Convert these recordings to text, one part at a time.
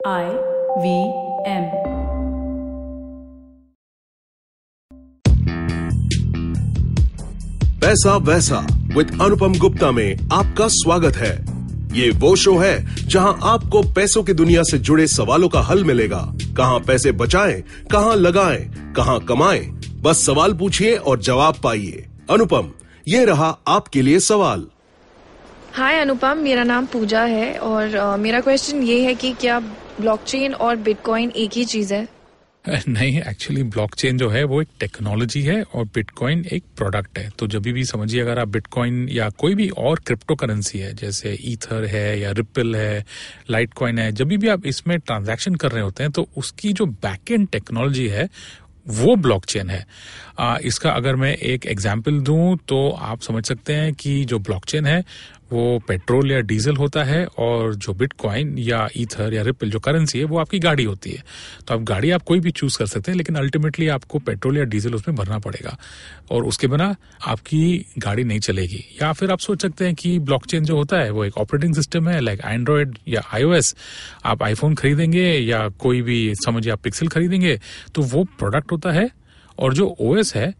I V M पैसा वैसा with अनुपम गुप्ता में आपका स्वागत है। ये वो शो है जहाँ आपको पैसों की दुनिया से जुड़े सवालों का हल मिलेगा। कहाँ पैसे बचाएँ, कहाँ लगाएँ, कहाँ कमाएँ, बस सवाल पूछिए और जवाब पाइए। अनुपम ये रहा आपके लिए सवाल। हाय अनुपम मेरा नाम पूजा है और अ, मेरा क्वेश्चन ये है कि क्या ब्लॉकचेन और बिटकॉइन एक ही चीज़ है। नहीं एक्चुअली ब्लॉकचेन जो है वो एक टेक्नोलॉजी है और बिटकॉइन एक प्रोडक्ट है। तो जब भी समझिए अगर आप बिटकॉइन या कोई भी और क्रिप्टो करेंसी है जैसे ईथर है या रिपल है लाइट कॉइन है जब भी आप इसमें ट्रांजैक्शन कर रहे होते हैं तो उसकी जो बैक एंड टेक्नोलॉजी है वो ब्लॉकचेन है। आ, इसका अगर मैं एक एग्ज़ाम्पल दूँ तो आप समझ सकते हैं कि जो ब्लॉकचेन है वो पेट्रोल या डीजल होता है और जो बिटकॉइन या ईथर या रिपल, जो करेंसी है, वो आपकी गाड़ी होती है। तो आप गाड़ी आप कोई भी चूज़ कर सकते हैं, लेकिन अल्टीमेटली आपको पेट्रोल या डीजल उसमें भरना पड़ेगा। और उसके बिना आपकी गाड़ी नहीं चलेगी। या फिर आप सोच सकते हैं कि ब्लॉकचेन जो होता है, वो एक ऑपरेटिंग सिस्टम है लाइक एंड्रॉयड या आईओएस आप आईफोन खरीदेंगे या कोई भी, समझिए आप पिक्सल खरीदेंगे तो वो प्रोडक्ट होता है और जो ओएस है,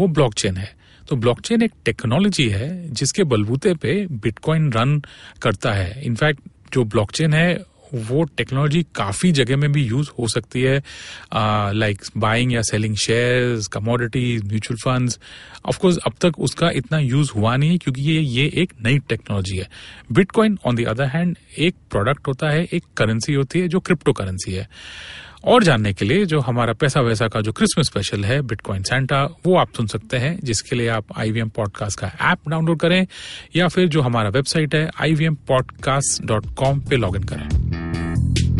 वो ब्लॉकचेन है। तो ब्लॉकचेन एक टेक्नोलॉजी है जिसके बलबूते पे बिटकॉइन रन करता है। इनफैक्ट जो ब्लॉकचेन है वो टेक्नोलॉजी काफ़ी जगह में भी यूज़ हो सकती है। लाइक बाइंग या selling shares commodities mutual funds of course अब तक उसका इतना यूज़ हुआ नहीं है क्योंकि ये ये एक नई टेक्नोलॉजी है। Bitcoin on the other hand एक प्रोडक्ट होता है, एक करेंसी होती है जो क्रिप्टो करेंसी है। और जानने के लिए जो हमारा पैसा वैसा का जो क्रिसमस स्पेशल है बिटकॉइन सेंटा वो आप सुन सकते हैं, जिसके लिए आप आईवीएम पॉडकास्ट का ऐप डाउनलोड करें या फिर जो हमारा वेबसाइट है कॉम पे लॉग इन करें।